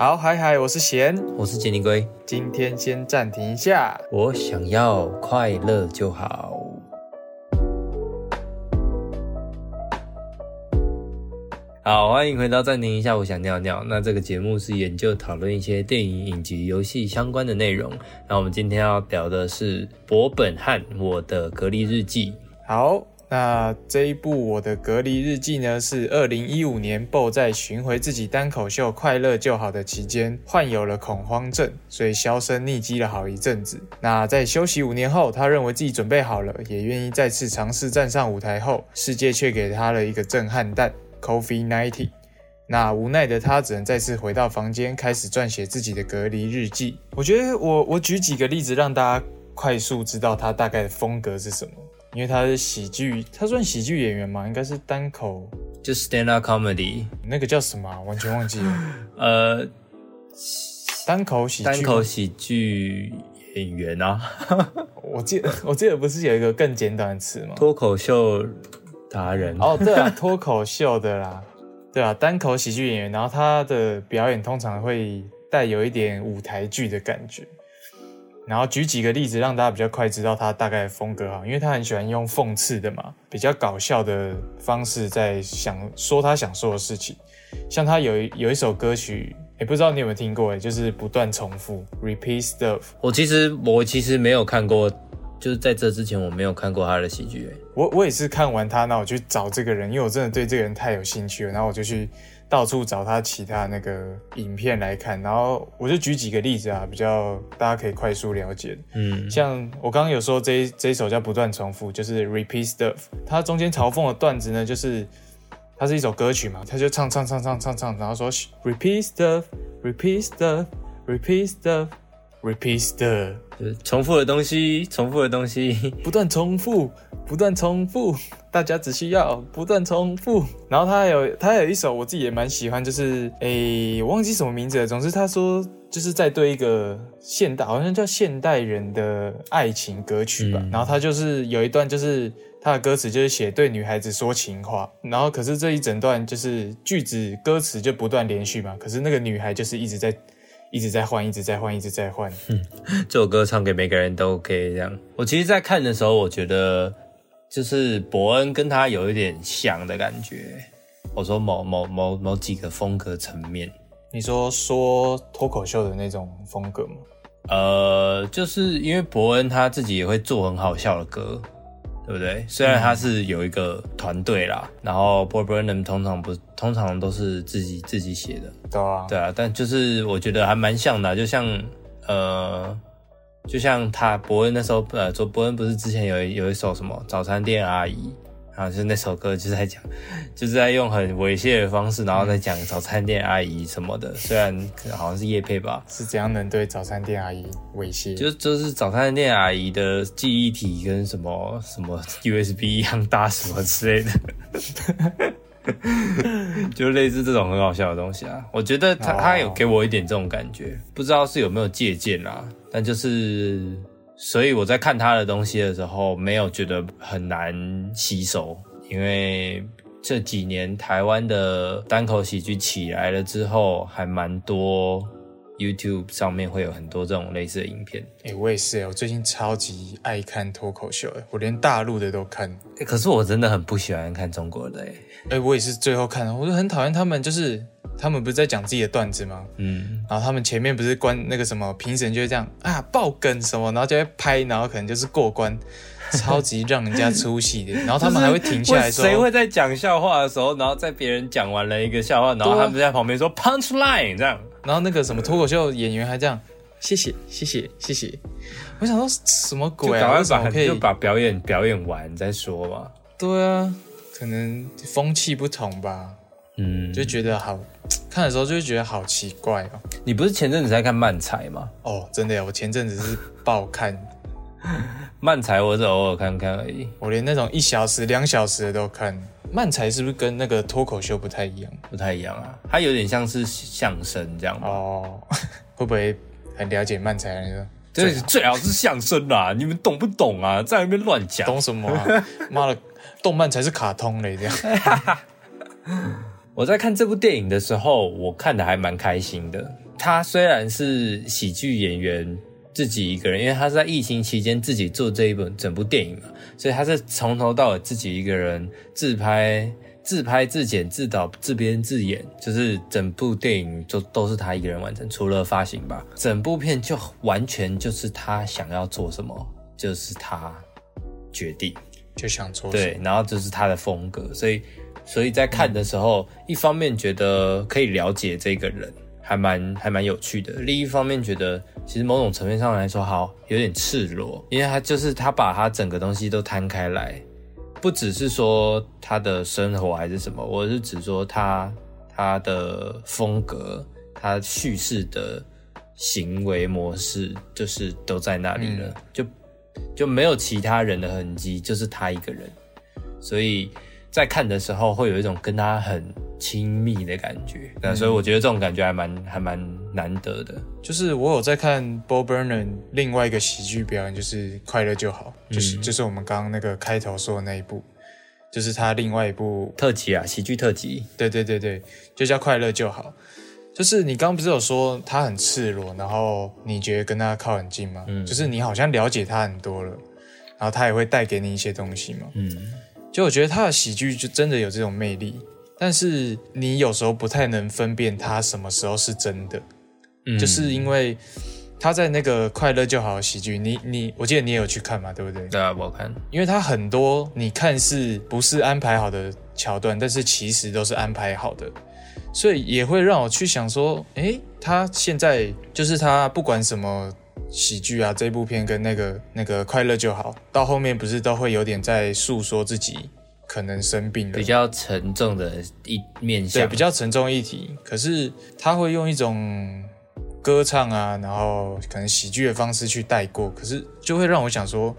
好，嗨嗨，我是贤，我是杰尼龟。今天先暂停一下，我想要快乐就好。好，欢迎回到暂停一下，我想尿尿。那这个节目是研究讨论一些电影、影集、游戏相关的内容。那我们今天要聊的是博本汉我的隔离日记。好。那这一部我的隔离日记呢，是二零一五年 BO 在巡回自己单口秀《快乐就好》的期间，患有了恐慌症，所以销声匿迹了好一阵子。那在休息五年后，他认为自己准备好了，也愿意再次尝试站上舞台后，世界却给他了一个震撼弹 Coffee Ninety。那无奈的他只能再次回到房间，开始撰写自己的隔离日记。我觉得我我举几个例子，让大家快速知道他大概的风格是什么。因为他是喜剧，他算喜剧演员嘛？应该是单口，就 stand up comedy，那个叫什么？完全忘记了。呃，单口喜单口喜剧演员啊。我记得我记得不是有一个更简短的词吗？脱口秀达人。哦，对啊，脱口秀的啦，对啊，单口喜剧演员，然后他的表演通常会带有一点舞台剧的感觉。然后举几个例子，让大家比较快知道他大概的风格哈，因为他很喜欢用讽刺的嘛，比较搞笑的方式在想说他想说的事情。像他有有一首歌曲，也不知道你有没有听过，哎，就是不断重复，repeat stuff。我其实我其实没有看过，就是在这之前我没有看过他的喜剧，哎，我我也是看完他，那我去找这个人，因为我真的对这个人太有兴趣了，然后我就去。到处找他其他那个影片来看，然后我就举几个例子啊，比较大家可以快速了解。嗯，像我刚刚有说这这一首叫不断重复，就是 repeat stuff。它中间嘲讽的段子呢，就是它是一首歌曲嘛，他就唱唱唱唱唱唱，然后说 repeat stuff，repeat stuff，repeat stuff，repeat stuff，就是重复的东西，重复的东西，不断重复。不断重复，大家只需要不断重复。然后他还有他有一首我自己也蛮喜欢，就是诶，我忘记什么名字了。总之他说就是在对一个现代，好像叫现代人的爱情歌曲吧。然后他就是有一段，就是他的歌词就是写对女孩子说情话。然后可是这一整段就是句子歌词就不断连续嘛。可是那个女孩就是一直在一直在换，一直在换，一直在换。这首歌唱给每个人都 OK 这样。我其实，在看的时候，我觉得。就是伯恩跟他有一点像的感觉。我说某某某某几个风格层面，你说说脱口秀的那种风格吗？呃，就是因为伯恩他自己也会做很好笑的歌，对不对？虽然他是有一个团队啦，然后 Bob Burnham 通常不通常都是自己自己写的，对啊，对啊，但就是我觉得还蛮像的，就像呃。就像他伯恩那时候，呃，做伯恩不是之前有有一首什么早餐店阿姨，然后就是那首歌就是在讲，就是在用很猥亵的方式，然后在讲早餐店阿姨什么的。虽然好像是叶配吧，是怎样能对早餐店阿姨猥亵？就就是早餐店阿姨的记忆体跟什么什么 USB 一样大什么之类的。就类似这种很好笑的东西啊，我觉得他他有给我一点这种感觉，不知道是有没有借鉴啦，但就是，所以我在看他的东西的时候，没有觉得很难吸收，因为这几年台湾的单口喜剧起来了之后，还蛮多。YouTube 上面会有很多这种类似的影片。哎，我也是我最近超级爱看脱口秀我连大陆的都看。哎，可是我真的很不喜欢看中国的哎。哎，我也是最后看的，我就很讨厌他们，就是他们不是在讲自己的段子吗？嗯。然后他们前面不是关那个什么评审就会这样啊爆梗什么，然后就会拍，然后可能就是过关，超级让人家出戏的。然后他们还会停下来说，谁会在讲笑话的时候，然后在别人讲完了一个笑话，然后他们在旁边说 punch line 这样。然后那个什么脱口秀演员还这样，谢谢谢谢谢谢。我想说什么鬼啊？为什么可以就把表演表演完再说嘛？对啊，可能风气不同吧。嗯，就觉得好 看的时候就会觉得好奇怪哦。你不是前阵子在看漫才吗？哦，真的呀，我前阵子是爆看 漫才，我是偶尔看看而已。我连那种一小时、两小时的都看。漫才是不是跟那个脱口秀不太一样？不太一样啊，它有点像是相声这样哦。会不会很了解漫才那个？对，最好是相声啦，你们懂不懂啊？在那边乱讲，懂什么？妈的，动漫才是卡通嘞，这样。我在看这部电影的时候，我看的还蛮开心的。他虽然是喜剧演员自己一个人，因为他是在疫情期间自己做这一本整部电影嘛，所以他是从头到尾自己一个人自拍、自拍、自剪、自导、自编、自演，就是整部电影就都是他一个人完成，除了发行吧，整部片就完全就是他想要做什么，就是他决定。就想做对，然后这是他的风格，所以所以在看的时候，一方面觉得可以了解这个人，还蛮还蛮有趣的；另一方面觉得，其实某种层面上来说，好有点赤裸，因为他就是他把他整个东西都摊开来，不只是说他的生活还是什么，我是指说他他的风格，他叙事的行为模式，就是都在那里了，就。就没有其他人的痕迹，就是他一个人，所以在看的时候会有一种跟他很亲密的感觉。那所以我觉得这种感觉还蛮还蛮难得的。就是我有在看 Bob Burnham 另外一个喜剧表演，就是《快乐就好》，就是就是我们刚刚那个开头说的那一部，就是他另外一部特辑啊，喜剧特辑。对对对对，就叫《快乐就好》。就是你刚刚不是有说他很赤裸，然后你觉得跟他靠很近吗？嗯，就是你好像了解他很多了，然后他也会带给你一些东西嘛。嗯，就我觉得他的喜剧就真的有这种魅力，但是你有时候不太能分辨他什么时候是真的。嗯，就是因为他在那个快乐就好喜剧，你你我记得你也有去看嘛，对不对？对啊，我看，因为他很多你看似不是安排好的桥段，但是其实都是安排好的。所以也会让我去想说，诶，他现在就是他不管什么喜剧啊，这部片跟那个那个快乐就好，到后面不是都会有点在诉说自己可能生病了，比较沉重的一面相，对，比较沉重议题。可是他会用一种歌唱啊，然后可能喜剧的方式去带过，可是就会让我想说。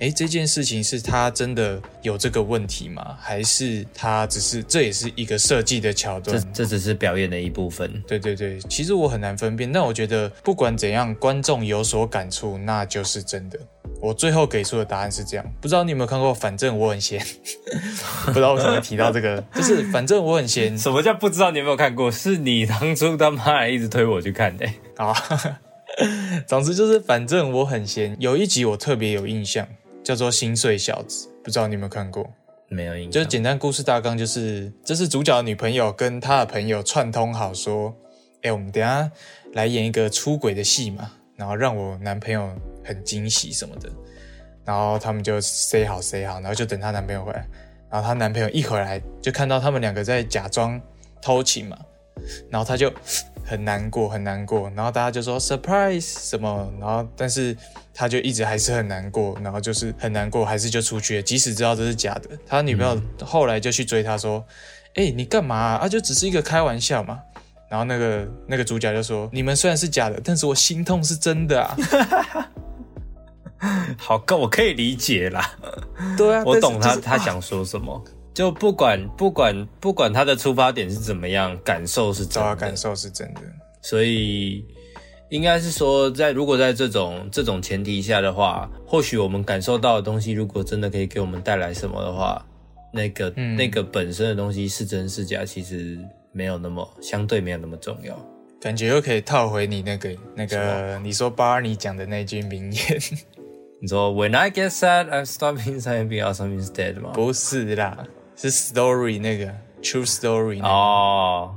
哎，这件事情是他真的有这个问题吗？还是他只是这也是一个设计的桥段？这这只是表演的一部分。对对对，其实我很难分辨。但我觉得不管怎样，观众有所感触，那就是真的。我最后给出的答案是这样。不知道你有没有看过？反正我很闲。不知道为什么提到这个，就是反正我很闲。什么叫不知道？你有没有看过？是你当初他妈一直推我去看的。好，总之就是反正我很闲。有一集我特别有印象。叫做心碎小子，不知道你有没有看过？没有印象。就是简单故事大纲，就是这是主角的女朋友跟他的朋友串通好说，哎，我们等下来演一个出轨的戏嘛，然后让我男朋友很惊喜什么的。然后他们就 say 好 say 好，然后就等她男朋友回来。然后她男朋友一回来就看到他们两个在假装偷情嘛，然后他就很难过很难过。然后大家就说 surprise 什么，然后但是。他就一直还是很难过，然后就是很难过，还是就出去了，即使知道这是假的。他女朋友后来就去追他说：“哎，你干嘛啊？就只是一个开玩笑嘛。”然后那个那个主角就说：“你们虽然是假的，但是我心痛是真的啊。”好，够我可以理解啦。对啊，我懂他他想说什么。就不管不管不管他的出发点是怎么样，感受是真的，感受是真的，所以。应该是说，在如果在这种这种前提下的话，或许我们感受到的东西，如果真的可以给我们带来什么的话，那个那个本身的东西是真是假，其实没有那么相对没有那么重要。感觉又可以套回你那个那个你说巴尔尼讲的那句名言，你说 When I get sad, I stop being sad and be awesome instead 吗？不是啦，是 Story 那个 True Story 哦，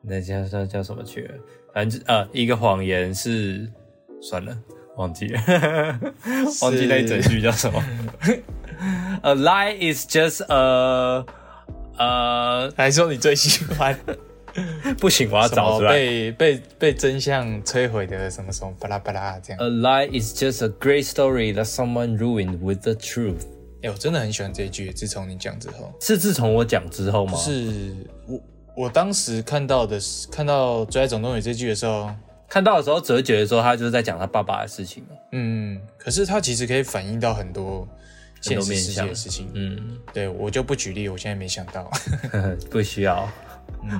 那叫叫叫什么去了？反正呃，一个谎言是算了，忘记了，忘记那一整句叫什么。A lie is just a 呃，还说你最喜欢？不行，我要找出来。被被被真相摧毁的什么什么巴拉巴拉这样。A lie is just a great story that someone ruined with the truth。哎，我真的很喜欢这一句。自从你讲之后，是自从我讲之后吗？是我。我当时看到的是看到《最爱总动员》这句的时候，看到的时候只会觉得说他就是在讲他爸爸的事情。嗯，可是他其实可以反映到很多现实世界的事情。嗯，对我就不举例，我现在没想到。不需要，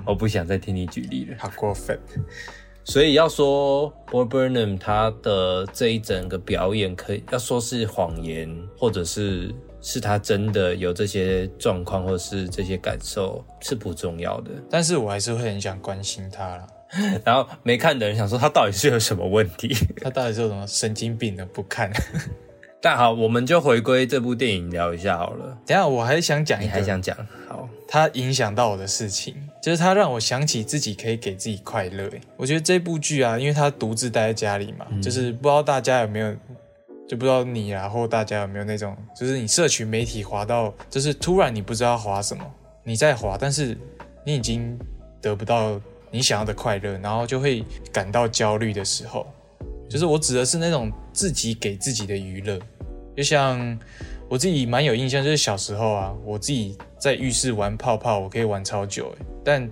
我不想再听你举例了，好过分。所以要说 Bob Burnham 他的这一整个表演，可以要说是谎言，或者是是他真的有这些状况或是这些感受是不重要的。但是我还是会很想关心他啦。然后没看的人想说他到底是有什么问题？他到底是有什么神经病的不看？但好，我们就回归这部电影聊一下好了。等一下我还想讲还想讲？好，它影响到我的事情，就是它让我想起自己可以给自己快乐。我觉得这部剧啊，因为他独自待在家里嘛，就是不知道大家有没有，就不知道你啊或大家有没有那种，就是你社群媒体滑到，就是突然你不知道滑什么，你在滑，但是你已经得不到你想要的快乐，然后就会感到焦虑的时候，就是我指的是那种自己给自己的娱乐，就像我自己蛮有印象，就是小时候啊，我自己在浴室玩泡泡，我可以玩超久诶，但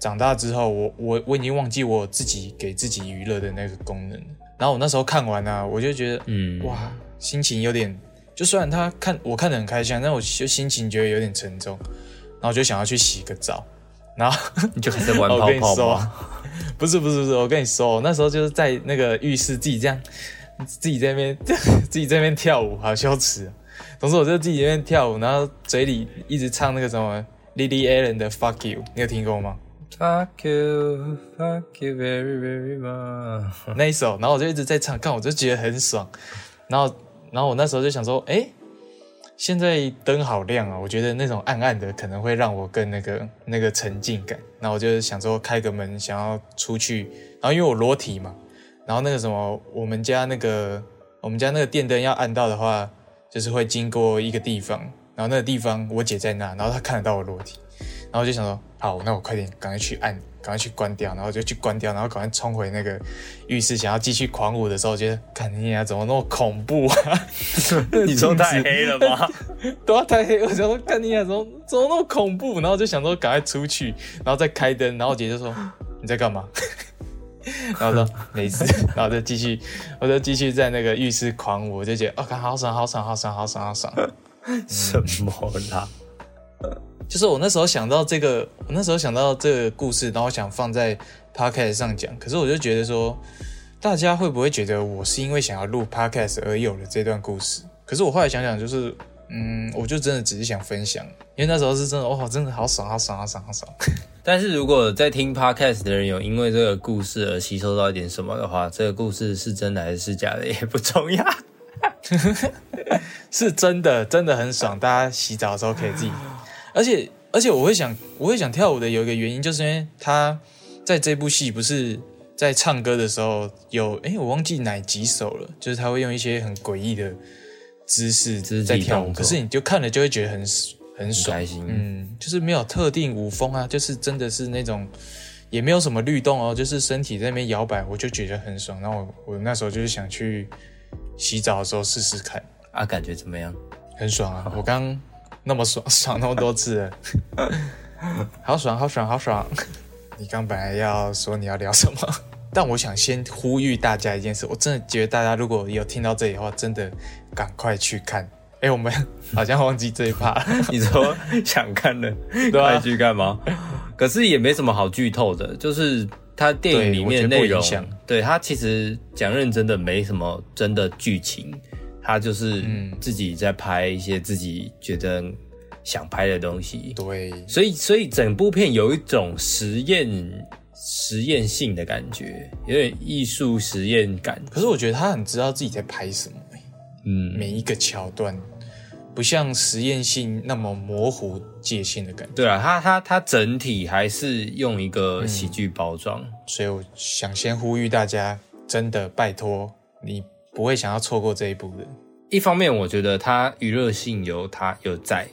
长大之后，我我我已经忘记我自己给自己娱乐的那个功能了。然后我那时候看完啊，我就觉得，嗯，哇，心情有点，就虽然他看我看得很开心，但我就心情觉得有点沉重，然后我就想要去洗个澡，然后 你就开始玩 我泡跟你说泡吗？，不是不是不是，我跟你说，我那时候就是在那个浴室自己这样，自己在那边 自己在那边跳舞，好羞耻、啊。总之我就自己在那边跳舞，然后嘴里一直唱那个什么 Lily Allen 的 Fuck You，你有听过吗？Fuck you, fuck you very very much。那一首，然后我就一直在唱，看我就觉得很爽。然后，然后我那时候就想说，哎，现在灯好亮啊，我觉得那种暗暗的可能会让我更那个那个沉浸感。然后我就想说开个门，想要出去。然后因为我裸体嘛，然后那个什么，我们家那个我们家那个电灯要按到的话，就是会经过一个地方，然后那个地方我姐在那，然后她看得到我裸体。然后我就想说，好，那我快点赶快去按，赶快去关掉，然后就去关掉，然后赶快冲回那个浴室，想要继续狂舞的时候，觉得，看你俩怎么那么恐怖啊！你说太黑了吗？都要太黑，我想说，看你俩怎么怎么那么恐怖，然后就想说赶快出去，然后再开灯，然后我姐就说你在干嘛？然后我说没事，然后就继续，我就继续在那个浴室狂舞，我就觉得哦，看好爽，好爽，好爽，好爽，好爽。什么啦？就是我那时候想到这个，我那时候想到这个故事，然后想放在 podcast 上讲，可是我就觉得说，大家会不会觉得我是因为想要录 podcast 而有了这段故事？可是我后来想想，就是，嗯，我就真的只是想分享，因为那时候是真的，哇，真的好爽，好爽，好爽，好爽。但是如果在听 podcast 的人有因为这个故事而吸收到一点什么的话，这个故事是真的还是假的也不重要。是真的，真的很爽。大家洗澡的时候可以自己，而且而且我会想，我会想跳舞的有一个原因，就是因为他在这部戏不是在唱歌的时候有，哎，我忘记哪几首了，就是他会用一些很诡异的姿势在跳舞，可是你就看了就会觉得很很很爽开，心，嗯，就是没有特定舞风啊，就是真的是那种。也没有什么律动哦，就是身体在那边摇摆，我就觉得很爽。然后我我那时候就是想去洗澡的时候试试看，啊，感觉怎么样？很爽啊！我刚那么爽，爽那么多次了，好爽，好爽，好爽！你刚本来要说你要聊什么，但我想先呼吁大家一件事，我真的觉得大家如果有听到这里的话，真的赶快去看。哎，我们好像忘记这一趴了，你说想看的，对啊快去看吗？可是也没什么好剧透的，就是它电影里面的内容对我觉得不影响，对它其实讲认真的没什么真的剧情，它就是嗯。自己在拍一些自己觉得想拍的东西，对，所以所以整部片有一种实验实验性的感觉，有点艺术实验感。可是我觉得他很知道自己在拍什么、欸。嗯，每一个桥段不像实验性那么模糊界限的感觉，对啊，他他他整体还是用一个喜剧包装。所以我想先呼吁大家，真的拜托你不会想要错过这一部的。一方面，我觉得它娱乐性有它有在；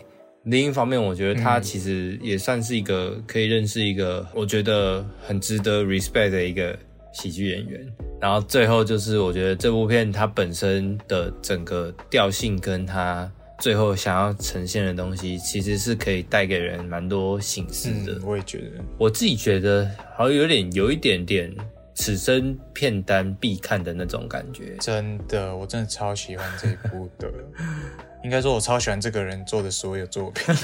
另一方面，我觉得它其实也算是一个可以认识一个我觉得很值得 respect 的一个喜剧演员。然后最后就是，我觉得这部片它本身的整个调性跟它最后想要呈现的东西，其实是可以带给人蛮多醒思的。嗯，我也觉得，我自己觉得好像有点有一点点此生片单必看的那种感觉。真的，我真的超喜欢这一部的。应该说，我超喜欢这个人做的所有作品。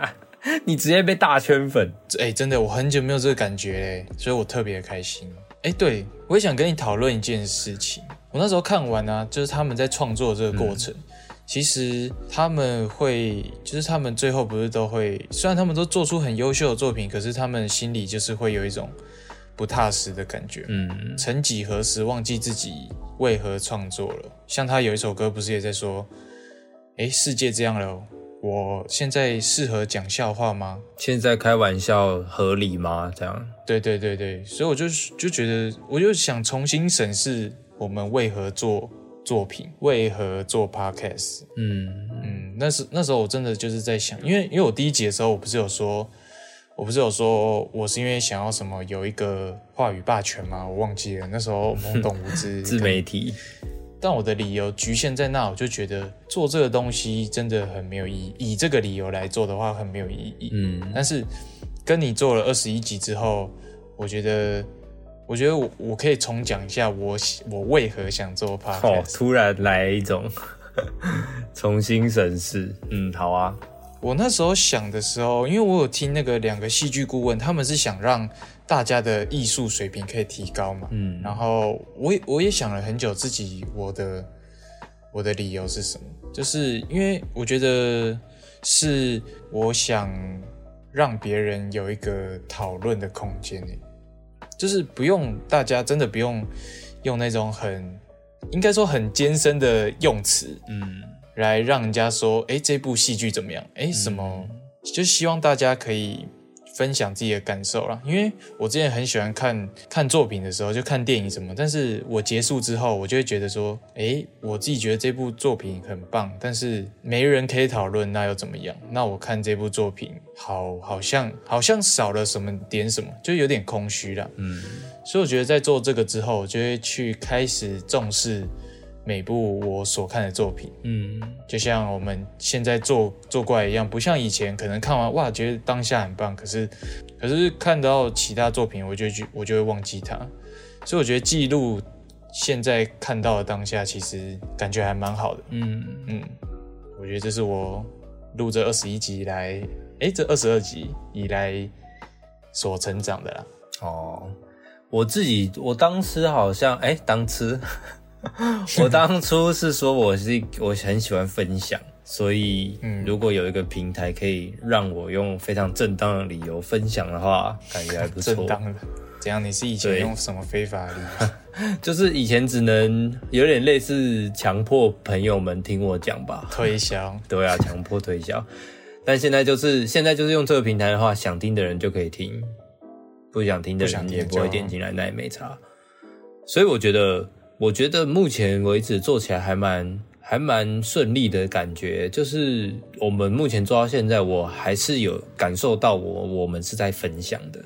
你直接被大圈粉，哎、真的，我很久没有这个感觉嘞，所以我特别开心。哎、对，我也想跟你讨论一件事情。我那时候看完啊，就是他们在创作这个过程，其实他们会，就是他们最后不是都会，虽然他们都做出很优秀的作品，可是他们心里就是会有一种不踏实的感觉。嗯，曾几何时，忘记自己为何创作了。像他有一首歌，不是也在说，哎，世界这样了，我现在适合讲笑话吗？现在开玩笑合理吗？这样，对对对对，所以我就就觉得，我就想重新审视我们为何做作品，为何做 podcast。嗯嗯，那时那时候我真的就是在想，因为因为我第一集的时候，我不是有说，我不是有说我是因为想要什么有一个话语霸权吗？我忘记了，那时候 懵懂无知，自媒体，但我的理由局限在那，我就觉得做这个东西真的很没有意义。以这个理由来做的话，很没有意义。嗯但是跟你做了二十一集之后，我觉得，我觉得我我可以重讲一下我喜我为何想做哦，podcast。突然来一种 重新审视，嗯，好啊，我那时候想的时候，因为我有听那个两个戏剧顾问，他们是想让大家的艺术水平可以提高嘛。嗯然后我也我也想了很久，自己我的我的理由是什么？就是因为我觉得是我想让别人有一个讨论的空间诶，就是不用大家真的不用用那种很应该说很艰深的用词嗯来让人家说，诶，这部戏剧怎么样？诶，什么？就希望大家可以分享自己的感受啦。因为我之前很喜欢看看作品的时候，就看电影什么，但是我结束之后，我就会觉得说，诶，我自己觉得这部作品很棒，但是没人可以讨论，那又怎么样？那我看这部作品，好，好像好像少了什么点什么，就有点空虚了。嗯所以我觉得在做这个之后，我就会去开始重视每部我所看的作品。嗯就像我们现在做做怪一样，不像以前可能看完哇觉得当下很棒，可是可是看到其他作品，我就去我就会忘记它。所以我觉得记录现在看到的当下，其实感觉还蛮好的。嗯嗯，我觉得这是我录这二十一集以来，诶，这二十二集以来所成长的啦。哦，我自己我当时好像哎、当时 我当初是说我是我很喜欢分享，所以嗯如果有一个平台可以让我用非常正当的理由分享的话，感觉还不错。正当的，怎样？你是以前用什么非法的理由 就是以前只能有点类似强迫朋友们听我讲吧，推销？对啊，强迫推销。但现在就是现在就是用这个平台的话，想听的人就可以听，不想听的人也不会就点进来，那也没差。所以我觉得，我觉得目前为止做起来还蛮还蛮顺利的感觉，就是我们目前做到现在，我还是有感受到我我们是在分享的，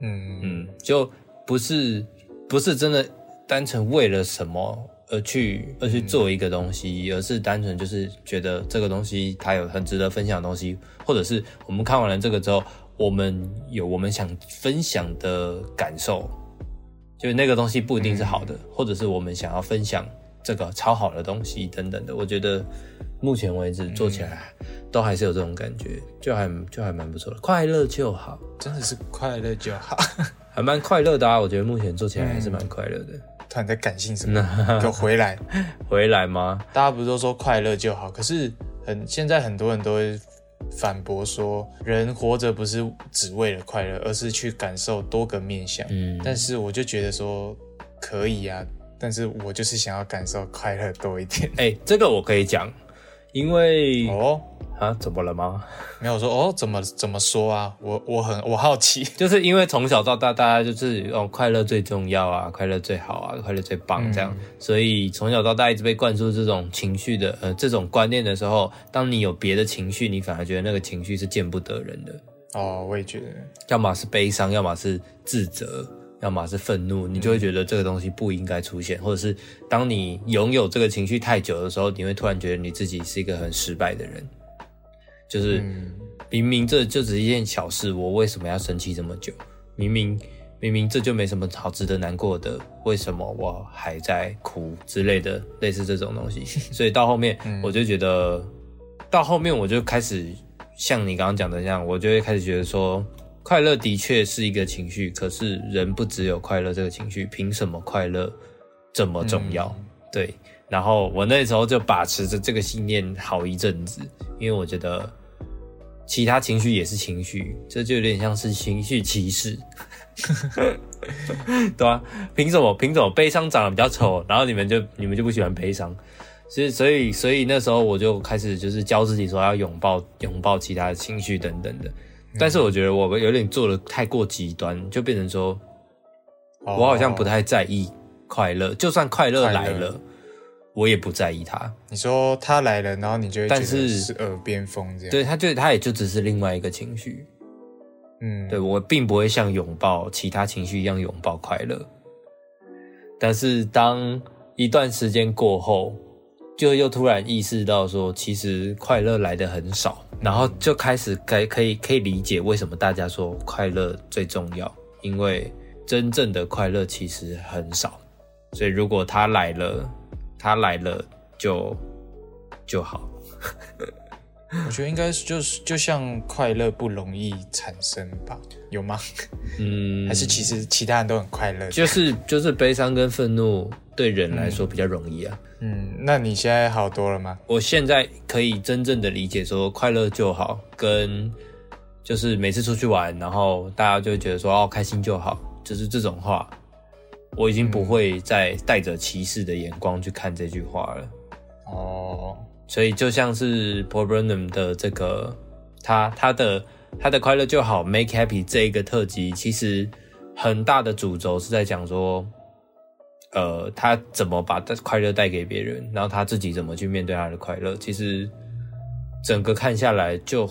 嗯。嗯，就不是不是真的单纯为了什么而去而去做一个东西，而是单纯就是觉得这个东西它有很值得分享的东西，或者是我们看完了这个之后，我们有我们想分享的感受，就是那个东西不一定是好的，或者是我们想要分享这个超好的东西等等的。我觉得目前为止做起来都还是有这种感觉，就还就还蛮不错的，快乐就好。真的是快乐就好。还蛮快乐的啊，我觉得目前做起来还是蛮快乐的。突然在感性什么？给我回来！回来吗？大家不是都说快乐就好，可是很现在很多人都会反驳说，人活着不是只为了快乐，而是去感受多个面向。嗯，但是我就觉得说可以啊，但是我就是想要感受快乐多一点。哎、这个我可以讲，因为哦，啊，怎么了吗？没有说哦，怎么怎么说啊？我我很我好奇。就是因为从小到大，大家就是哦，快乐最重要啊，快乐最好啊，快乐最棒这样，所以从小到大一直被灌输这种情绪的呃这种观念的时候，当你有别的情绪，你反而觉得那个情绪是见不得人的，哦，我也觉得，要么是悲伤，要么是自责，要么是愤怒，你就会觉得这个东西不应该出现，或者是当你拥有这个情绪太久的时候，你会突然觉得你自己是一个很失败的人，就是。嗯，明明这就只是一件小事，我为什么要生气这么久？明明明明这就没什么好值得难过的，为什么我还在哭之类的，类似这种东西。所以到后面我就觉得，到后面我就开始像你刚刚讲的那样，我就会开始觉得说，快乐的确是一个情绪，可是人不只有快乐这个情绪，凭什么快乐这么重要？对，然后我那时候就把持着这个信念好一阵子，因为我觉得其他情绪也是情绪，这就有点像是情绪歧视，对啊，凭什么凭什么悲伤长得比较丑，然后你们就你们就不喜欢悲伤？所以所以所以那时候我就开始就是教自己说要拥抱拥抱其他的情绪等等的，但是我觉得我有点做的太过极端，就变成说我好像不太在意快乐，就算快乐来了。我也不在意他。你说他来了，然后你就会觉得是是耳边风这样。对，他就他也就只是另外一个情绪。嗯，对我并不会像拥抱其他情绪一样拥抱快乐。但是当一段时间过后，就又突然意识到说，其实快乐来的很少，然后就开始该可以可以理解为什么大家说快乐最重要，因为真正的快乐其实很少。所以如果他来了。他来了就就好，我觉得应该是就是就像快乐不容易产生吧？有吗？嗯，还是其实其他人都很快乐？就是就是悲伤跟愤怒对人来说比较容易啊。嗯，那你现在好多了吗？我现在可以真正的理解说快乐就好，跟就是每次出去玩，然后大家就觉得说哦开心就好，就是这种话。我已经不会再带着歧视的眼光去看这句话了。哦，所以就像是 Paul Burnham 的这个，他他的他的快乐就好，Make Happy 这一个特辑，其实很大的主轴是在讲说，呃，他怎么把快乐带给别人，然后他自己怎么去面对他的快乐。其实整个看下来，就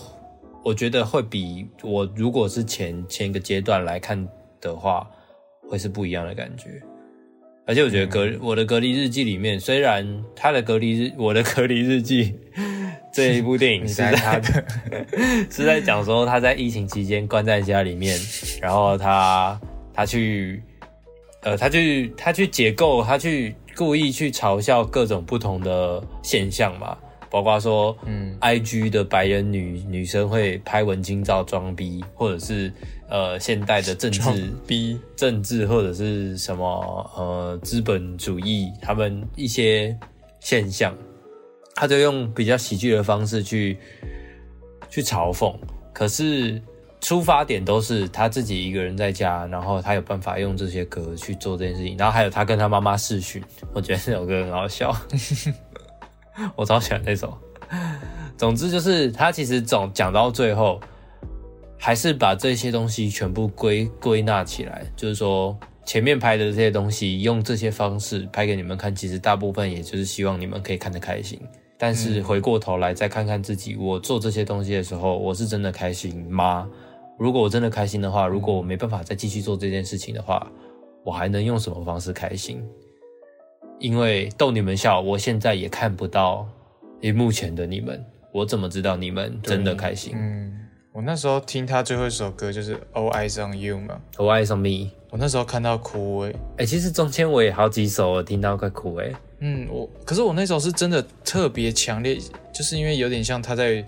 我觉得会比我如果是前前一个阶段来看的话。会是不一样的感觉，而且我觉得隔我的隔离日记里面，虽然他的隔离日，我的隔离日记这一部电影是在他的是在讲说他在疫情期间关在家里面，然后他他去呃他去他去解构，他去故意去嘲笑各种不同的现象嘛，包括说嗯，I G 的白人女女生会拍文青照装逼，或者是。呃，现代的政治逼政治或者是什么呃资本主义，他们一些现象，他就用比较喜剧的方式去去嘲讽。可是出发点都是他自己一个人在家，然后他有办法用这些歌去做这件事情。然后还有他跟他妈妈视讯，我觉得这首歌很好笑，我超喜欢那首。总之就是他其实总讲到最后。还是把这些东西全部归归纳起来，就是说前面拍的这些东西，用这些方式拍给你们看，其实大部分也就是希望你们可以看得开心。但是回过头来再看看自己，我做这些东西的时候，我是真的开心吗？如果我真的开心的话，如果我没办法再继续做这件事情的话，我还能用什么方式开心？因为逗你们笑，我现在也看不到荧幕前的你们，我怎么知道你们真的开心？嗯。我那时候听他最后一首歌就是《All Eyes on You》嘛，《All Eyes on Me》。我那时候看到哭诶，哎，其实中间我也好几首我听到快哭诶。嗯，我可是我那首是真的特别强烈，就是因为有点像他在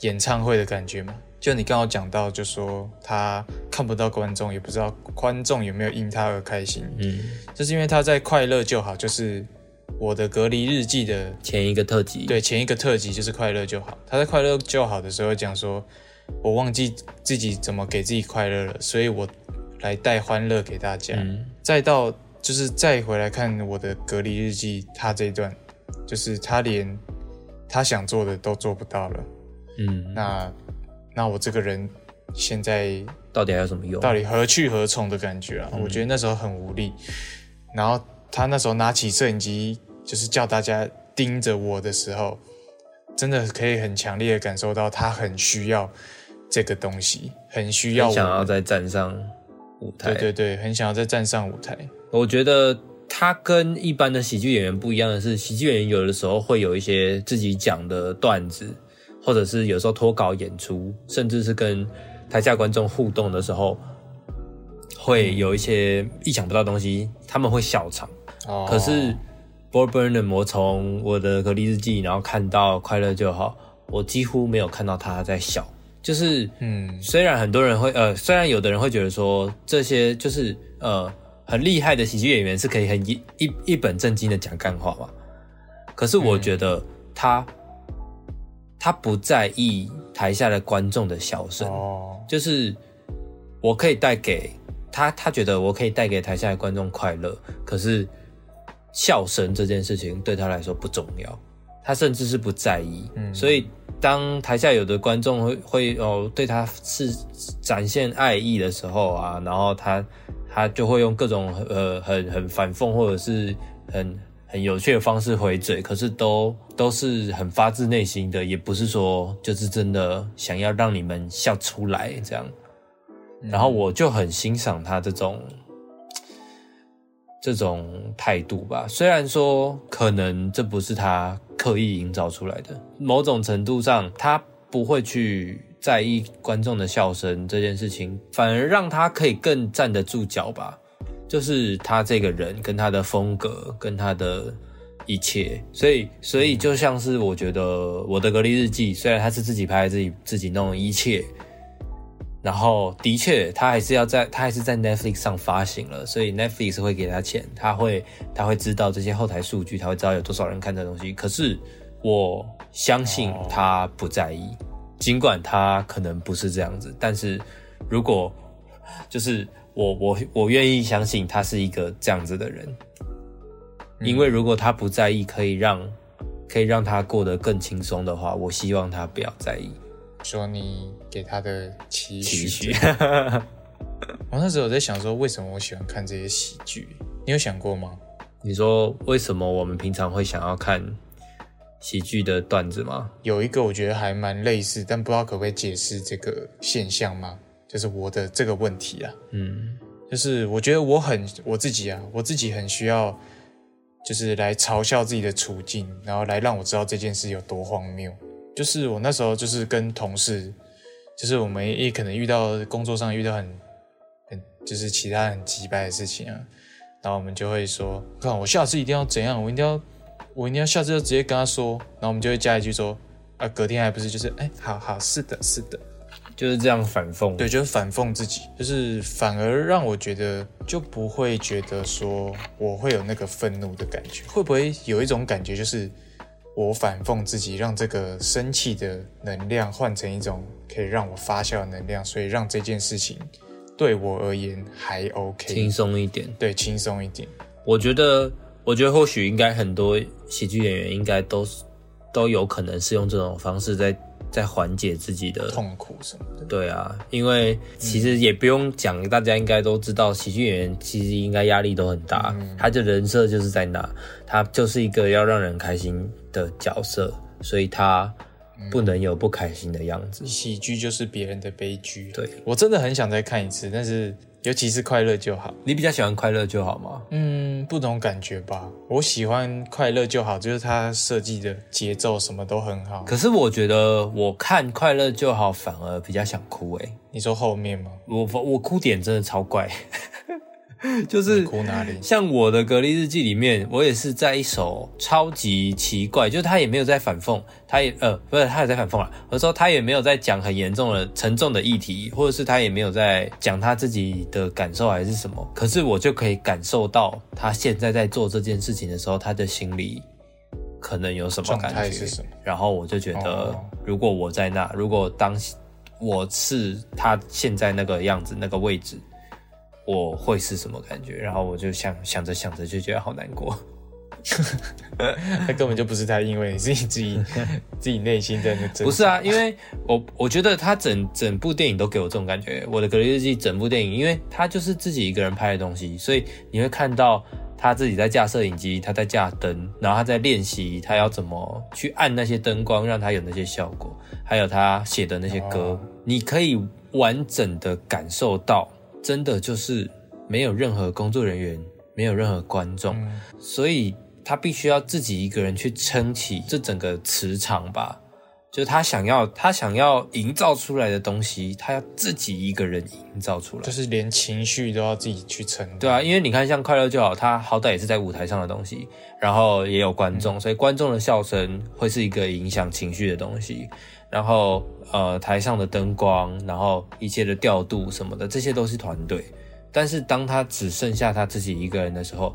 演唱会的感觉嘛。就你刚好讲到，就说他看不到观众，也不知道观众有没有因他而开心。嗯，就是因为他在快乐就好，就是我的隔离日记的前一个特辑。对，前一个特辑就是快乐就好。他在快乐就好的时候讲说。我忘记自己怎么给自己快乐了，所以我来带欢乐给大家。再到就是再回来看我的隔离日记，他这一段就是他连他想做的都做不到了。嗯，那那我这个人现在到底还有什么用？到底何去何从的感觉啊？我觉得那时候很无力。然后他那时候拿起摄影机，就是叫大家盯着我的时候，真的可以很强烈的感受到他很需要。这个东西很需要，想要再站上舞台。对对对，很想要再站上舞台。我觉得他跟一般的喜剧演员不一样的是，喜剧演员有的时候会有一些自己讲的段子，或者是有时候脱稿演出，甚至是跟台下观众互动的时候，会有一些意想不到东西，他们会笑场。哦。可是 Bob Burnham，我从我的隔离日记，然后看到快乐就好，我几乎没有看到他在笑。就是，嗯，虽然很多人会，呃，虽然有的人会觉得说这些就是呃很厉害的喜剧演员是可以很一一一本正经的讲干话嘛，可是我觉得他、他不在意台下的观众的笑声，哦，就是我可以带给他，他觉得我可以带给台下的观众快乐，可是笑声这件事情对他来说不重要，他甚至是不在意。嗯。所以当台下有的观众会会哦对他是展现爱意的时候啊，然后他他就会用各种呃很很反讽或者是很很有趣的方式回嘴，可是都都是很发自内心的，也不是说就是真的想要让你们笑出来这样。然后我就很欣赏他这种这种态度吧。虽然说可能这不是他刻意营造出来的，某种程度上他不会去在意观众的笑声这件事情，反而让他可以更站得住脚吧。就是他这个人跟他的风格跟他的一切，所以所以就像是我觉得我的隔离日记，虽然他是自己拍自己自己弄一切，然后的确他还是要在他还是在 Netflix 上发行了，所以 Netflix 会给他钱，他会他会知道这些后台数据，他会知道有多少人看这东西。可是我相信他不在意，尽管他可能不是这样子，但是如果就是我我我愿意相信他是一个这样子的人，因为如果他不在意，可以让可以让他过得更轻松的话，我希望他不要在意说你给他的期许。期。我那时候我在想说，为什么我喜欢看这些喜剧？你有想过吗？你说为什么我们平常会想要看喜剧的段子吗？有一个我觉得还蛮类似，但不知道可不可以解释这个现象吗？就是我的这个问题啊，嗯就是我觉得我很我自己啊，我自己很需要，就是来嘲笑自己的处境，然后来让我知道这件事有多荒谬。就是我那时候就是跟同事，就是我们也可能遇到工作上遇到很很就是其他很急掰的事情啊，然后我们就会说，看我下次一定要怎样，我一定要我一定要下次就直接跟他说，然后我们就会加一句说，啊，隔天还不是就是哎，好好是的是的，就是这样反讽。对，就是反讽自己，就是反而让我觉得就不会觉得说我会有那个愤怒的感觉，会不会有一种感觉就是我反讽自己，让这个生气的能量换成一种可以让我发酵的能量，所以让这件事情对我而言还 OK，轻松一点。对，轻松一点。我觉得，我觉得或许应该很多喜剧演员应该都是都有可能是用这种方式在在缓解自己的痛苦什么的，对啊，因为其实也不用讲，大家应该都知道，喜剧演员其实应该压力都很大，他的人设就是在那，他就是一个要让人开心的角色，所以他不能有不开心的样子。喜剧就是别人的悲剧。对我真的很想再看一次，但是尤其是快乐就好。你比较喜欢快乐就好吗？嗯，不同感觉吧。我喜欢快乐就好，就是它设计的节奏什么都很好。可是我觉得我看快乐就好，反而比较想哭诶、你说后面吗？我我哭点真的超怪，就是？像我的隔离日记里面，我也是在一首超级奇怪，就是他也没有在反讽，他也呃不是他也在反讽了，我说他也没有在讲很严重的沉重的议题，或者是他也没有在讲他自己的感受还是什么，可是我就可以感受到他现在在做这件事情的时候，他的心里可能有什么状感觉态是什么，然后我就觉得哦，如果我在那，如果当我是他现在那个样子那个位置。我会是什么感觉？然后我就想想着想着就觉得好难过。他根本就不是他，因为你是你自己 自己内心的那不是啊，因为我我觉得他整整部电影都给我这种感觉。我的隔离日记整部电影，因为他就是自己一个人拍的东西，所以你会看到他自己在架摄影机，他在架灯，然后他在练习他要怎么去按那些灯光，让他有那些效果，还有他写的那些歌，哦你可以完整的感受到，真的就是没有任何工作人员，没有任何观众，嗯所以他必须要自己一个人去撑起这整个磁场吧。就他想要他想要营造出来的东西，他要自己一个人营造出来就。是连情绪都要自己去承担。对啊，因为你看像快乐就好，它好歹也是在舞台上的东西，然后也有观众，所以观众的笑声会是一个影响情绪的东西。然后呃，台上的灯光，然后一切的调度什么的，这些都是团队。但是当他只剩下他自己一个人的时候，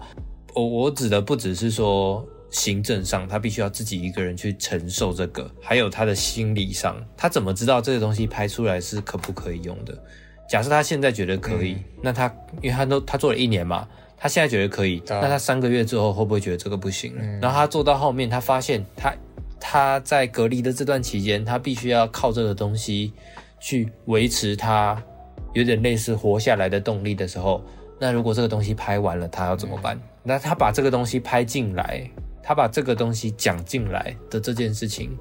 我我指的不只是说行政上，他必须要自己一个人去承受这个，还有他的心理上，他怎么知道这个东西拍出来是可不可以用的？假设他现在觉得可以，那他因为他都他做了一年嘛，他现在觉得可以，那他三个月之后会不会觉得这个不行了？然后他做到后面，他发现他他在隔离的这段期间，他必须要靠这个东西去维持他有点类似活下来的动力的时候，那如果这个东西拍完了，他要怎么办？那他把这个东西拍进来，他把这个东西讲进来的这件事情，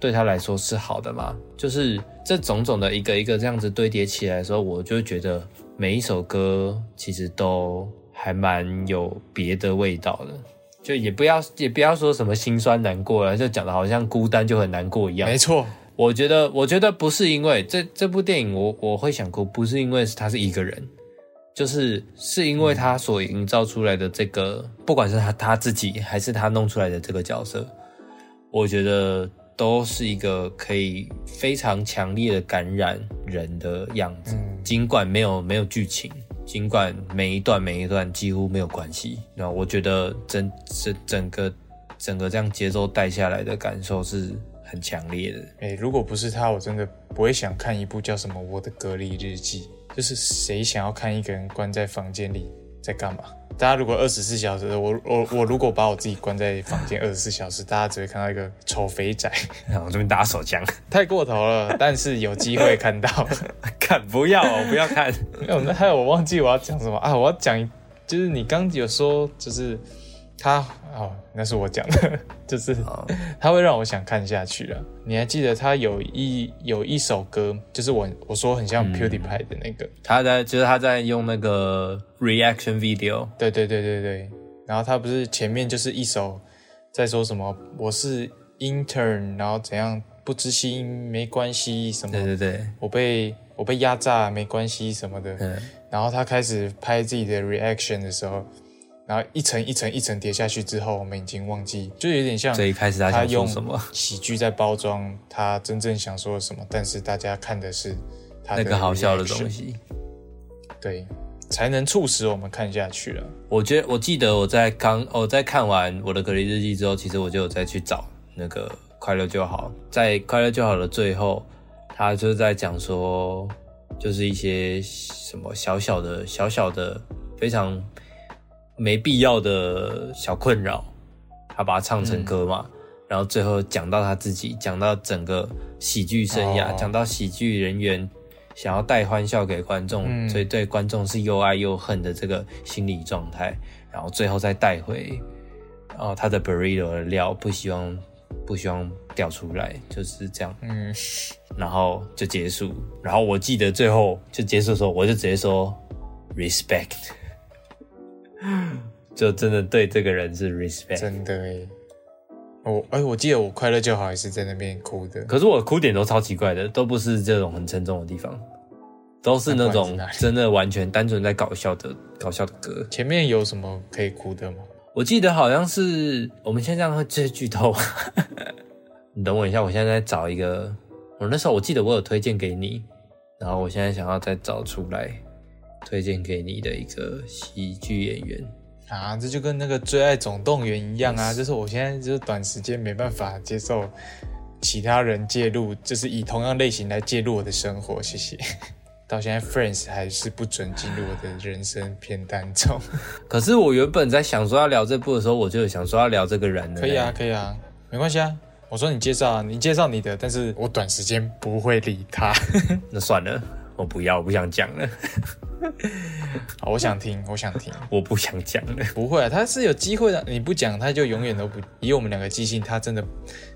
对他来说是好的吗？就是这种种的一个一个这样子堆叠起来的时候，我就觉得每一首歌其实都还蛮有别的味道的。就也不要也不要说什么心酸难过了，就讲的好像孤单就很难过一样。没错，我觉得，我觉得不是因为这这部电影我我会想哭，不是因为他是一个人，就是是因为他所营造出来的这个，不管是他他自己还是他弄出来的这个角色，我觉得都是一个可以非常强烈的感染人的样子，尽管没有没有剧情。尽管每一段每一段几乎没有关系，那我觉得整整整个整个这样节奏带下来的感受是很强烈的。哎、如果不是他，我真的不会想看一部叫什么《我的隔离日记》。就是谁想要看一个人关在房间里在干嘛？大家如果二十四小时，我我我如果把我自己关在房间二十四小时，大家只会看到一个丑肥仔，然后这边打手枪，太过头了。但是有机会看到，看不要哦，不要看。没有，那还有我忘记我要讲什么啊？我要讲，就是你刚有说，就是他哦，那是我讲的，就是 他会让我想看下去了。你还记得他有一有一首歌，就是我我说很像 PewDiePie 的那个，他在就是他在用那个 reaction video，对对对对对。然后他不是前面就是一首在说什么我是 intern，然后怎样不知心没关系什么，对对对，我被我被压榨没关系什么的。嗯，然后他开始拍自己的 reaction 的时候，然后一层一层一层叠下去之后，我们已经忘记，就有点像最一开始他用什么？喜剧在包装他真正想说的什么，但是大家看的是他的那个好笑的东，西。对，才能促使我们看下去了。我觉得我记得我在刚我在看完我的隔离日记之后，其实我就有再去找那个快乐就好，在快乐就好的最后，他就在讲说，就是一些什么小小的小小的非常没必要的小困扰，他把它唱成歌嘛。然后最后讲到他自己，讲到整个喜剧生涯，哦讲到喜剧人员想要带欢笑给观众，嗯所以对观众是又爱又恨的这个心理状态，然后最后再带回，哦，他的 burrito 的料不希望不希望掉出来，就是这样，嗯，然后就结束。然后我记得最后就结束的时候，我就直接说 respect，就真的对这个人是 respect。真的诶。我哎，我记得我快乐就好也是在那边哭的。可是我哭点都超奇怪的，都不是这种很沉重的地方，都是那种真的完全单纯在搞笑的搞笑的歌。前面有什么可以哭的吗？我记得好像是我们现在会这是剧透，你等我一下，我现在在找一个，我那时候我记得我有推荐给你，然后我现在想要再找出来推荐给你的一个喜剧演员。啊，这就跟那个《最爱总动员》一样啊，就是我现在就是短时间没办法接受其他人介入，就是以同样类型来介入我的生活，谢谢。到现在，Friends 还是不准进入我的人生片单中。可是我原本在想说要聊这部的时候，我就有想说要聊这个人的。可以啊，，可以啊，没关系啊。我说你介绍啊，你介绍你的，但是我短时间不会理他。那算了，我不要，我不想讲了，好，我想听，我想听。我不想讲了。不会啊，他是有机会的。你不讲，他就永远都不。以我们两个记性，他真的，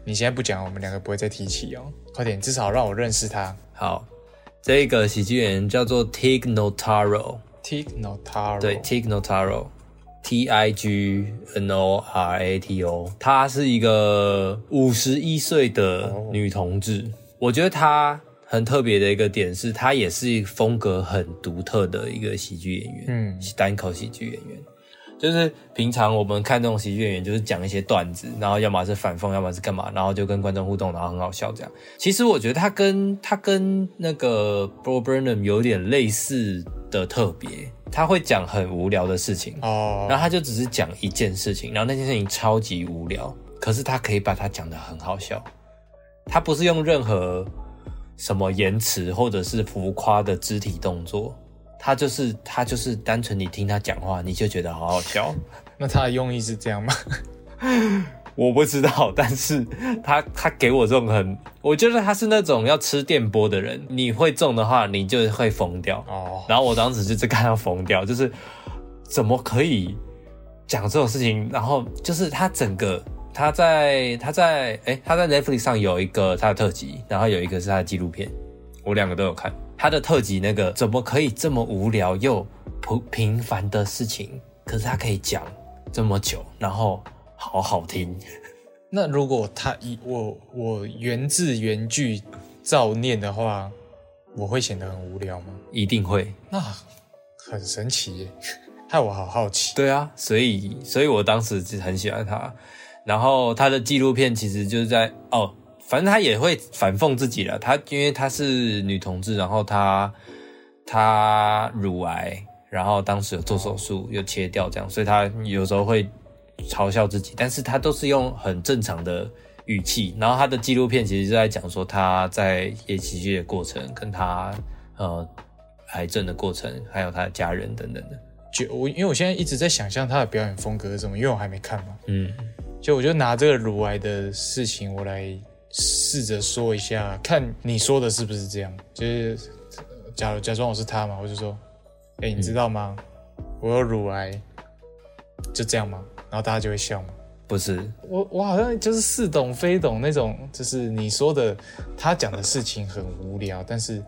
你现在不讲，我们两个不会再提起哦。快点，至少让我认识他。好，这个喜剧演员叫做 Tig Notaro，对，Tig Notaro，T I G N O R A T O，她是一个五十一岁的女同志。我觉得她很特别的一个点是，他也是风格很独特的一个喜剧演员，嗯，单口喜剧演员。就是平常我们看这种喜剧演员，就是讲一些段子，然后要么是反讽，要么是干嘛，然后就跟观众互动，然后很好笑这样。其实我觉得他跟他跟那个 Bo Burnham 有点类似的特别，他会讲很无聊的事情，哦，然后他就只是讲一件事情，然后那件事情超级无聊，可是他可以把它讲得很好笑。他不是用任何什么言辞或者是浮夸的肢体动作，他就是他就是单纯你听他讲话，你就觉得好好笑。那他的用意是这样吗？我不知道，但是他他给我这种很，我觉得他是那种要吃电波的人，你会中的话，你就会疯掉。哦，然后我当时就是看到疯掉，就是怎么可以讲这种事情？然后就是他整个他在他在哎他在 Netflix 上有一个他的特辑，然后有一个是他的纪录片，我两个都有看。他的特辑那个怎么可以这么无聊又平平凡的事情，可是他可以讲这么久，然后好好听。那如果他以我我原字原句照念的话，我会显得很无聊吗？一定会，那很神奇耶，害我好好奇。对啊，所以所以我当时就很喜欢他。然后他的纪录片其实就是在哦，反正他也会反讽自己了。他因为他是女同志，然后她她乳癌，然后当时有做手术又切掉这样，所以他有时候会嘲笑自己，但是他都是用很正常的语气。然后他的纪录片其实就在讲说他在演喜剧的过程，跟他呃癌症的过程，还有他的家人等等的。就我因为我现在一直在想象他的表演风格是什么，因为我还没看嘛。嗯，就我就拿这个乳癌的事情，我来试着说一下，看你说的是不是这样。就是呃假如假装我是他嘛，我就说，哎、你知道吗？我有乳癌，就这样吗？然后大家就会笑嘛。不是，我我好像就是似懂非懂那种，就是你说的他讲的事情很无聊，但是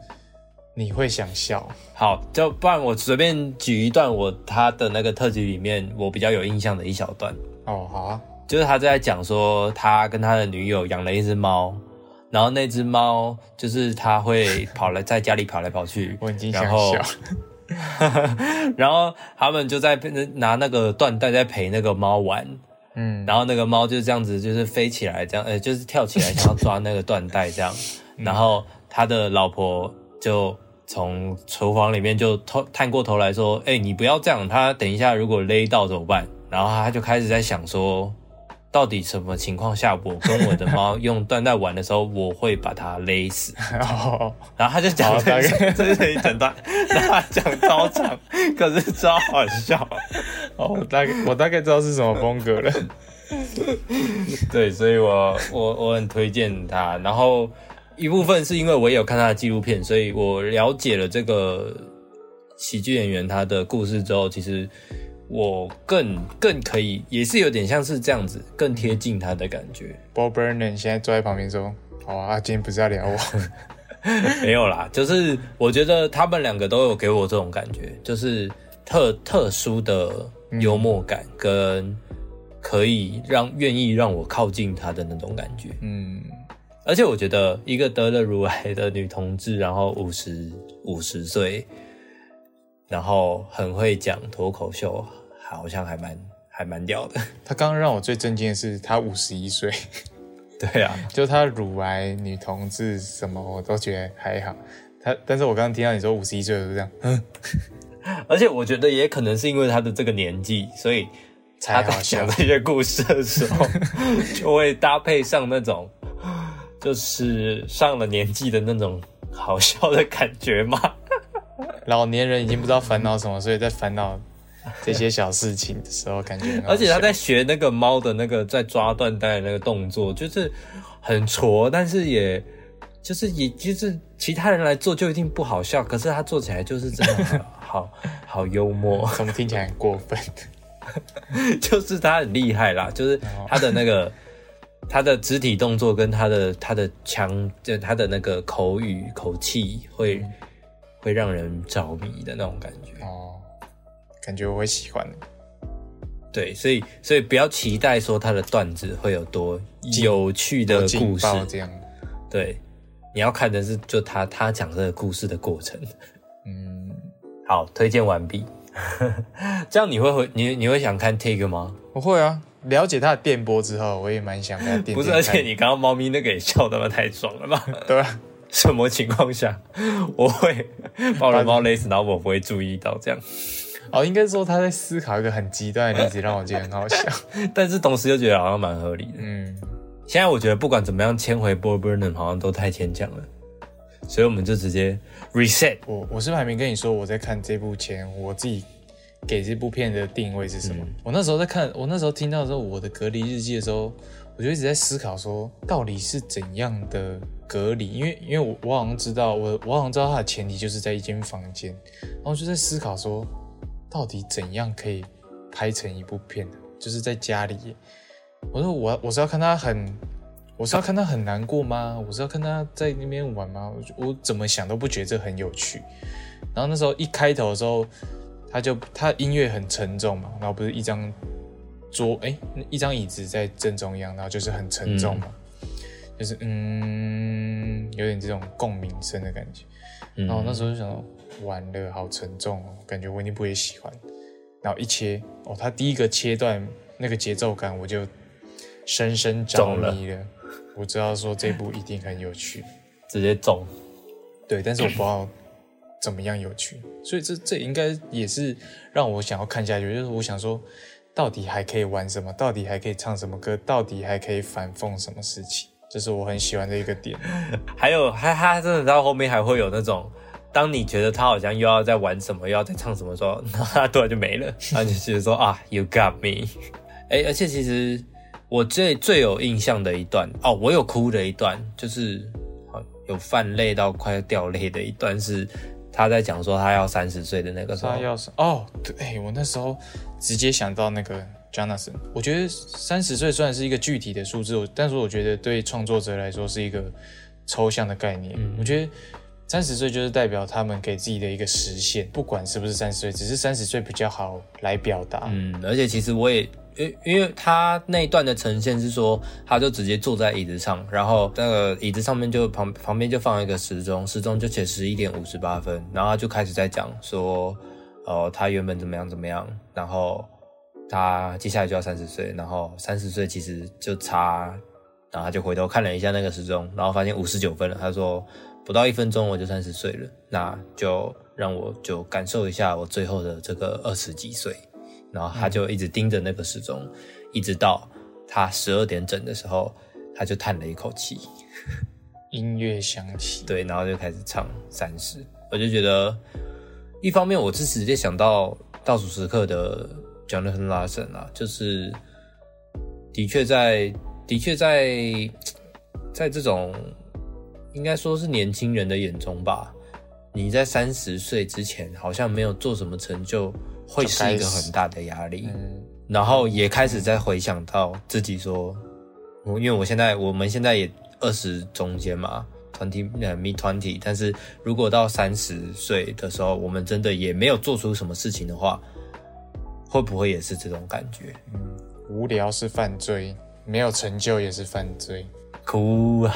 你会想笑。好，就不然我随便举一段我他的那个特辑里面我比较有印象的一小段，哦，好啊，就是他在讲说他跟他的女友养了一只猫，然后那只猫就是他会跑来在家里跑来跑去，我已经想然后笑。然后他们就在拿那个缎带在陪那个猫玩，嗯，然后那个猫就这样子，就是飞起来，这样，呃，就是跳起来想要抓那个缎带这样，然后他的老婆就从厨房里面就偷探过头来说：“哎、你不要这样，他等一下如果勒到怎么办？”然后他就开始在想说，到底什么情况下我跟我的猫用缎带玩的时候，我会把它勒死？哦，然后他就讲这是一整段，然后他讲超长，可是超好笑。哦，我大概我大概知道是什么风格了。对，所以我我我很推荐他。然后一部分是因为我也有看他的纪录片，所以我了解了这个喜剧演员他的故事之后，其实我更更可以，也是有点像是这样子，更贴近他的感觉。Bob Burnham 现在坐在旁边说：“好啊，今天不是要聊我。没有啦，就是我觉得他们两个都有给我这种感觉，就是特特殊的幽默感，跟可以让愿意让我靠近他的那种感觉。”嗯，而且我觉得一个得了乳癌的女同志，然后五十五十岁，然后很会讲脱口秀，好像还蛮还蛮屌的。他刚刚让我最震惊的是，他五十一岁，对啊，就他乳癌女同志什么我都觉得还好。他，但是我刚刚听到你说五十一岁，我就这样，嗯，而且我觉得也可能是因为他的这个年纪，所以他在才好笑讲。这些故事的时候，就会搭配上那种就是上了年纪的那种好笑的感觉嘛。老年人已经不知道烦恼什么，所以在烦恼 这些小事情的时候，感觉而且他在学那个猫的那个在抓缎带的那个动作，就是很挫，但是也就是也就是其他人来做就一定不好笑，可是他做起来就是真的很好 好幽默，怎么听起来很过分？就是他很厉害啦，就是他的那个。他的肢体动作跟他的他的腔，就他的那个口语口气会，会让人着迷的那种感觉。哦，感觉我会喜欢。对，所以所以不要期待说他的段子会有多有趣的劲故事，爆这样，对，你要看的是就他他讲这个故事的过程。嗯，好，推荐完毕。这样你会回你你会想看 Take 吗？我会啊，了解他的电波之后，我也蛮想看它电。不是，而且你刚刚猫咪那个也笑他妈太爽了吧？对啊，什么情况下我会把我的猫勒死，然后我不会注意到这样？哦，应该说他在思考一个很极端的例子，让我觉得很好笑，但是同时又觉得好像蛮合理的。嗯，现在我觉得不管怎么样，迁回 b o r b u r n e n 好像都太牵强了，所以我们就直接 reset。我我是还没跟你说我在看这部前，我自己给这部片的定位是什么？我那时候在看，我那时候听到说我的隔离日记的时候，我就一直在思考说，到底是怎样的隔离？因为因为我我好像知道，我我好像知道它的前提就是在一间房间，然后就在思考说。到底怎样可以拍成一部片呢？就是在家里，我说我我是要看他很，我是要看他很难过吗？我是要看他在那边玩吗？我怎么想都不觉得这很有趣。然后那时候一开头的时候，他就他音乐很沉重嘛，然后不是一张桌哎一张椅子在正中央，然后就是很沉重嘛，就是嗯有点这种共鸣声的感觉。然后那时候就想。完了，好沉重哦，感觉温妮不会喜欢。然后一切哦，他第一个切断那个节奏感，我就深深着迷了。我知道说这部一定很有趣，直接中。对，但是我不知道怎么样有趣，所以这这应该也是让我想要看下去。就是我想说，到底还可以玩什么？到底还可以唱什么歌？到底还可以反讽什么事情？这是我很喜欢的一个点。还有，哈哈真的到后面还会有那种。当你觉得他好像又要在玩什么，又要在唱什么时候，他突然就没了，然后就觉得说啊，You got me。哎，而且其实我最最有印象的一段哦，我有哭的一段，就是有泛泪到快要掉泪的一段，是他在讲说他要三十岁的那个时候。他要哦，对，我那时候直接想到那个 Jonathan。我觉得三十岁虽然是一个具体的数字，但是我觉得对创作者来说是一个抽象的概念。我觉得。三十岁就是代表他们给自己的一个实现，不管是不是三十岁，只是三十岁比较好来表达。嗯，而且其实我也，因因为他那一段的呈现是说，他就直接坐在椅子上，然后那个椅子上面就旁旁边就放一个时钟，时钟就写十一点五十八分，然后他就开始在讲说，哦，他原本怎么样怎么样，然后他接下来就要三十岁，然后三十岁其实就差，然后他就回头看了一下那个时钟，然后发现五十九分了，他说。不到一分钟我就三十岁了，那就让我就感受一下我最后的这个二十几岁。然后他就一直盯着那个时钟，一直到他十二点整的时候，他就叹了一口气。音乐响起，对，然后就开始唱三十。我就觉得，一方面我是直接想到倒数时刻的 Jonathan Larson 啊，就是的确在的确在在这种。应该说是年轻人的眼中吧，你在三十岁之前好像没有做什么成就，会是一个很大的压力。然后也开始在回想到自己说，我因为我现在我们现在也二十中间嘛，twenty 呃 me twenty，但是如果到三十岁的时候，我们真的也没有做出什么事情的话，会不会也是这种感觉？嗯，无聊是犯罪，没有成就也是犯罪，哭啊！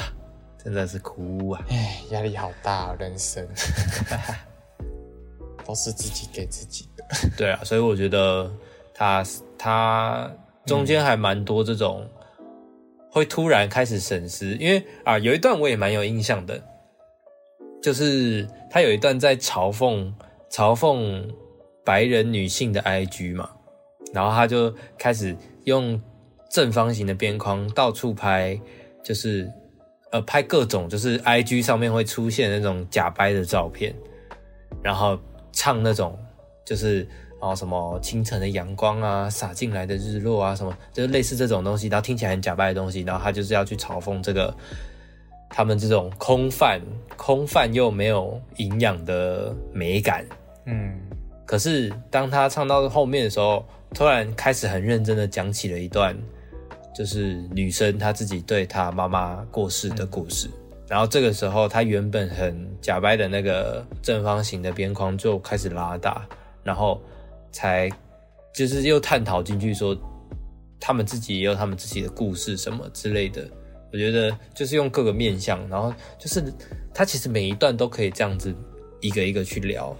真的是哭啊！哎，压力好大，人生 都是自己给自己的。对啊，所以我觉得他他中间还蛮多这种会突然开始审视，因为啊，有一段我也蛮有印象的，就是他有一段在嘲讽嘲讽白人女性的 IG 嘛，然后他就开始用正方形的边框到处拍，就是。呃，拍各种就是 I G 上面会出现那种假掰的照片，然后唱那种就是哦什么清晨的阳光啊，洒进来的日落啊，什么就是类似这种东西，然后听起来很假掰的东西，然后他就是要去嘲讽这个他们这种空泛、空泛又没有营养的美感。嗯，可是当他唱到后面的时候，突然开始很认真的讲起了一段。就是女生她自己对她妈妈过世的故事，然后这个时候她原本很假掰的那个正方形的边框就开始拉大，然后才就是又探讨进去说他们自己也有他们自己的故事什么之类的。我觉得就是用各个面向，然后就是他其实每一段都可以这样子一个一个去聊，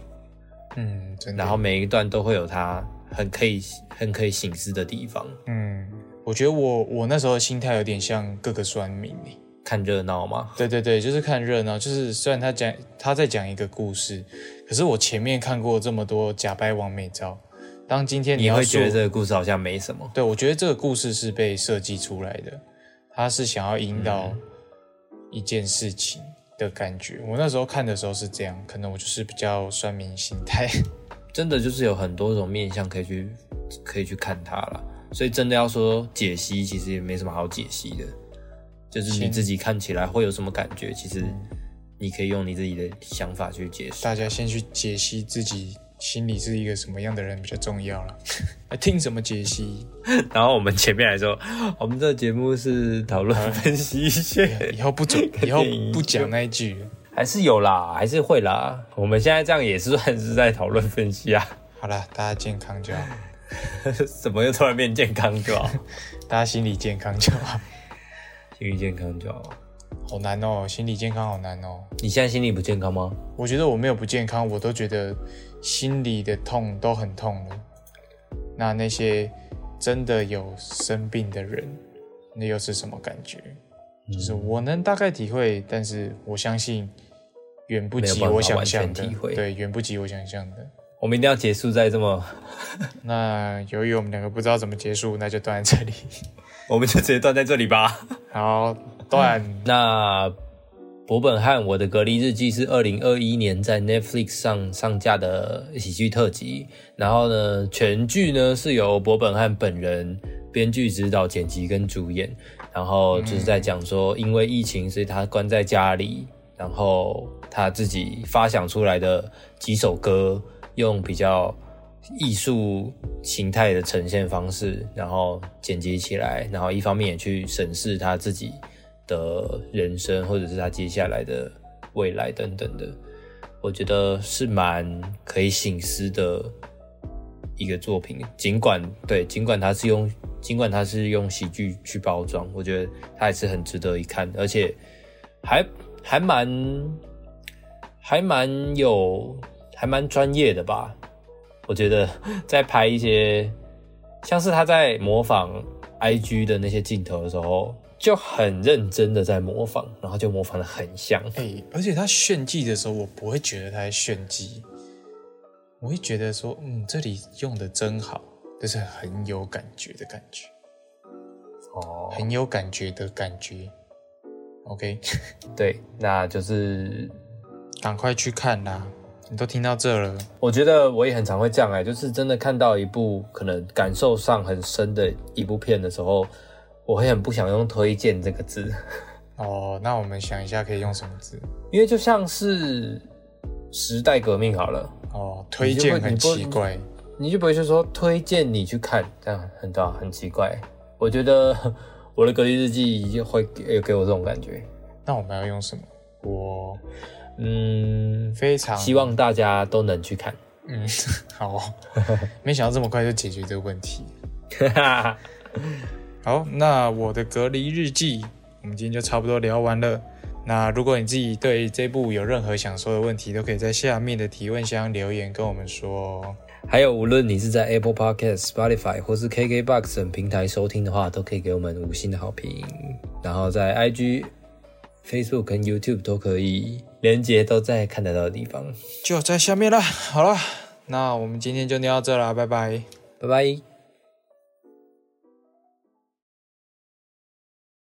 嗯，真的。然后每一段都会有它很可以很可以醒思的地方。嗯，我觉得我我那时候的心态有点像各个酸民欸看热闹吗？对对对，就是看热闹。就是虽然他讲他在讲一个故事，可是我前面看过这么多假掰完美照，当今天你会觉得这个故事好像没什么。对，我觉得这个故事是被设计出来的，他是想要引导嗯一件事情的感觉。我那时候看的时候是这样，可能我就是比较酸民心态。真的就是有很多种面向可以去可以去看它啦。所以真的要说解析，其实也没什么好解析的，就是你自己看起来会有什么感觉，其实嗯你可以用你自己的想法去解释。大家先去解析自己心里是一个什么样的人比较重要了。听什么解析？然后我们前面来说，我们这个节目是讨论分析一些，以后不准，以后不讲那一句了。还是有啦，还是会啦。我们现在这样也是算是在讨论分析啊。好了，大家健康就好，怎么又突然变健康就好？大家心理健康就好。心理健康就好。好难哦，心理健康好难哦。你现在心理不健康吗？我觉得我没有不健康，我都觉得心里的痛都很痛了。那那些真的有生病的人，那又是什么感觉？就是我能大概体会，但是我相信远不及我想象的对，远不及我想象的。我们一定要结束在这么，那由于我们两个不知道怎么结束，那就断在这里。我们就直接断在这里吧。好，断。那伯本汉《我的隔离日记》是二零二一年在 Netflix 上上架的喜剧特辑。然后呢，全剧呢是由伯本汉本人编剧、指导、剪辑跟主演。然后就是在讲说，因为疫情，所以他关在家里，然后他自己发想出来的几首歌，用比较艺术形态的呈现方式，然后剪辑起来，然后一方面也去审视他自己的人生，或者是他接下来的未来等等的，我觉得是蛮可以醒思的一个作品。尽管对，尽管他是用，尽管他是用喜剧去包装，我觉得他还是很值得一看，而且还还蛮还蛮有还蛮专业的吧。我觉得在拍一些像是他在模仿 IG 的那些镜头的时候，就很认真的在模仿，然后就模仿的很像。哎、而且他炫技的时候，我不会觉得他在炫技，我会觉得说，嗯，这里用的真好，就是很有感觉的感觉，哦，很有感觉的感觉。OK，对，那就是赶快去看啦！你都听到这了，我觉得我也很常会这样哎、就是真的看到一部可能感受上很深的一部片的时候，我会很不想用推荐这个字，哦，那我们想一下可以用什么字？因为就像是时代革命好了，哦，推荐很奇怪。你就不会是说推荐你去看，这样很对啊，很奇怪。我觉得我的隔离日记就会给给我这种感觉，那我们要用什么？我嗯，非常希望大家都能去看。嗯，好哦，没想到这么快就解决这个问题。好，那我的隔离日记，我们今天就差不多聊完了。那如果你自己对这部有任何想说的问题，都可以在下面的提问箱留言跟我们说哦。还有，无论你是在 Apple Podcast、Spotify 或是 KKBox 等平台收听的话，都可以给我们五星的好评。然后在 IG、Facebook 跟 YouTube 都可以，连接都在看得到的地方。就在下面了。好了，那我们今天就聊到这了，拜拜。拜拜。